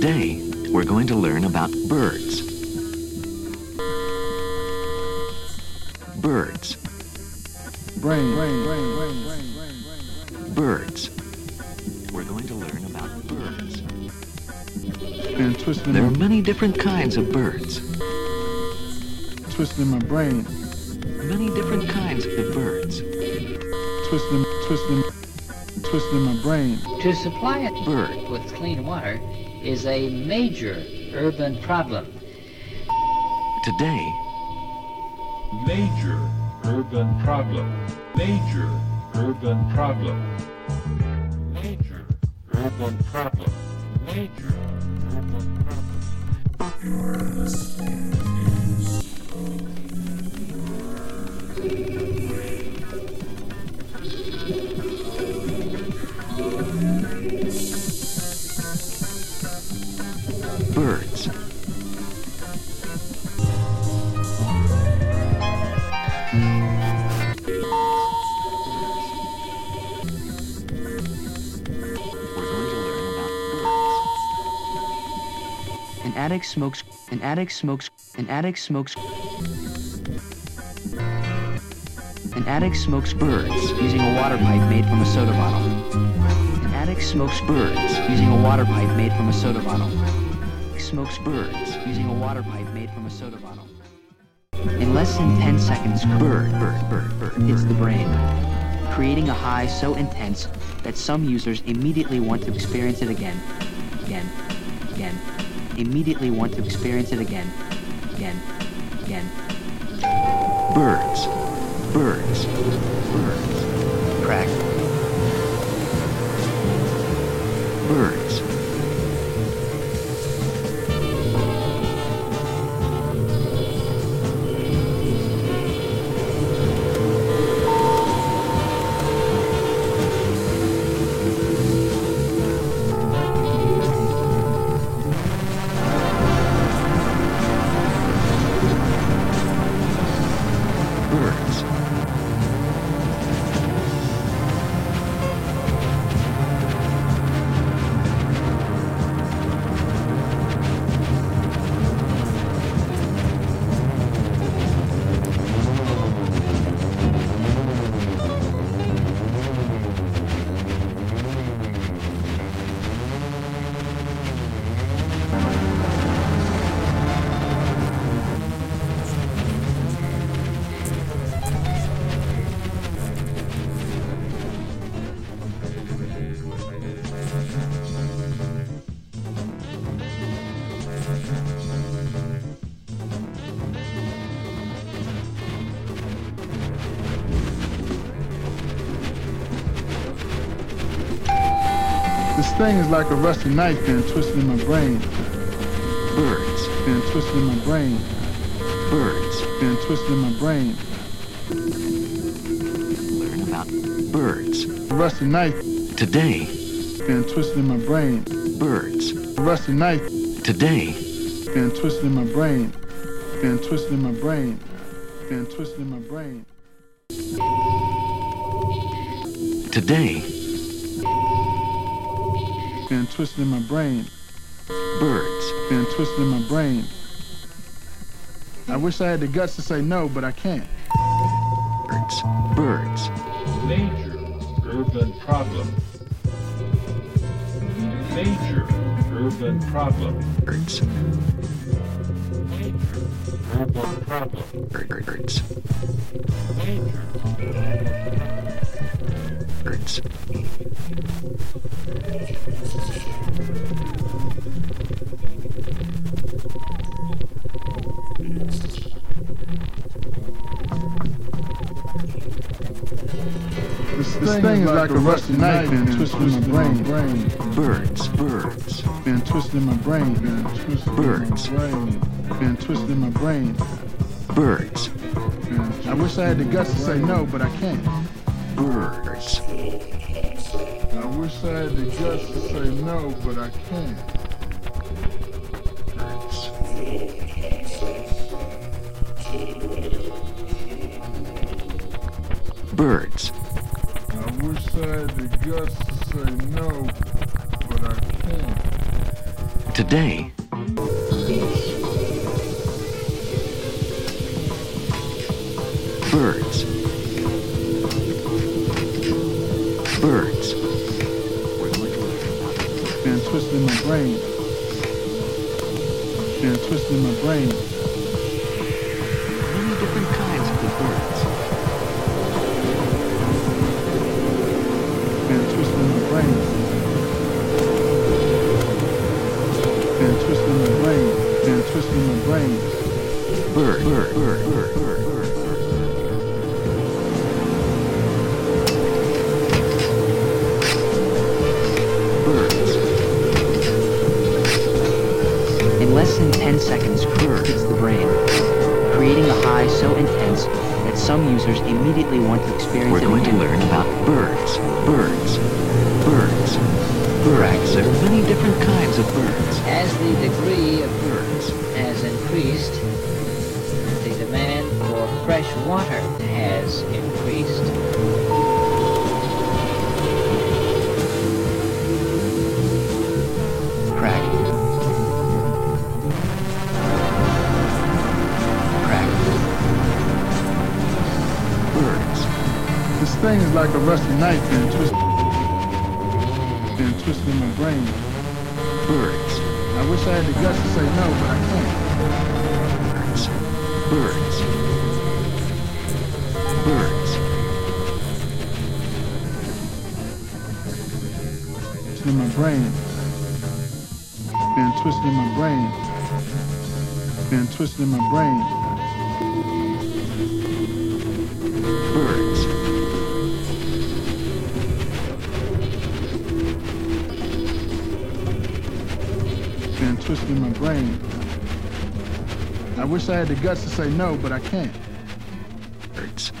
Today, we're going to learn about birds. Birds. Brain, brain, brain, brain, brain, brain, brain. Birds. We're going to learn about birds. Been twisting, There are many different kinds of birds. twisting my brain, Many different kinds of birds. twisting, twisting, twisting my brain. To supply a Bird. with clean water is a major urban problem. Today, Major urban problem. Major urban problem. Major urban problem. Major urban problem. birds. Addict smokes. An addict smokes. An addict smokes. An addict smokes birds using a water pipe made from a soda bottle. An addict smokes birds using a water pipe made from a soda bottle. Smokes birds using a water pipe made from a soda bottle. In less than 10 seconds, bird, bird, bird, bird hits the brain, creating a high so intense that some users immediately want to experience it again, again, again, immediately want to experience it again, again, again. Birds. Birds. Birds. Crack. Birds. Birds. This thing is like a rusty knife been twisting my brain, Birds. been twisting my brain, Birds. been twisting in my brain. Learn about birds. A rusty knife Today, been twisting in my brain, birds. A rusty knife Today, been twisting in my brain, been twisting in my brain, been twisting my brain. today, Been twisting my brain, birds. been twisting my brain. I wish I had the guts to say no, but I can't. Birds. Birds. Major urban problem. Major urban problem. Birds. Major urban problem. Birds. Major Birds. Thing, is like a rusty knife been twisting my brain, brain. Birds. Birds. Been twisting my brain, been twisting Birds. my brain, been twisting my brain. Birds. I wish I had the guts to say no, but I can't. Birds. I wish I had the guts to say no, but I can't. Wish I had the guts to say no, but I can't. Today, birds. Birds. We're going to learn about been twisting my brain. Been twisting my brain. many different Been twisting my brain. Been twisting my brain. Bird, bird, bird, bird, bird. Some users immediately want to experience We're it going to learn about birds, birds, birds, birds. There are many different kinds of birds. As the degree of birds has increased, the demand for fresh water has increased. Thing is like a rusty knife been twisted. Been twisting my brain. birds, I wish I had the guts to say no, but I can't. birds, birds, birds, Twisting my brain. Been twisting my brain. Been twisting my brain. I wish I had the guts to say no, but I can't. birds,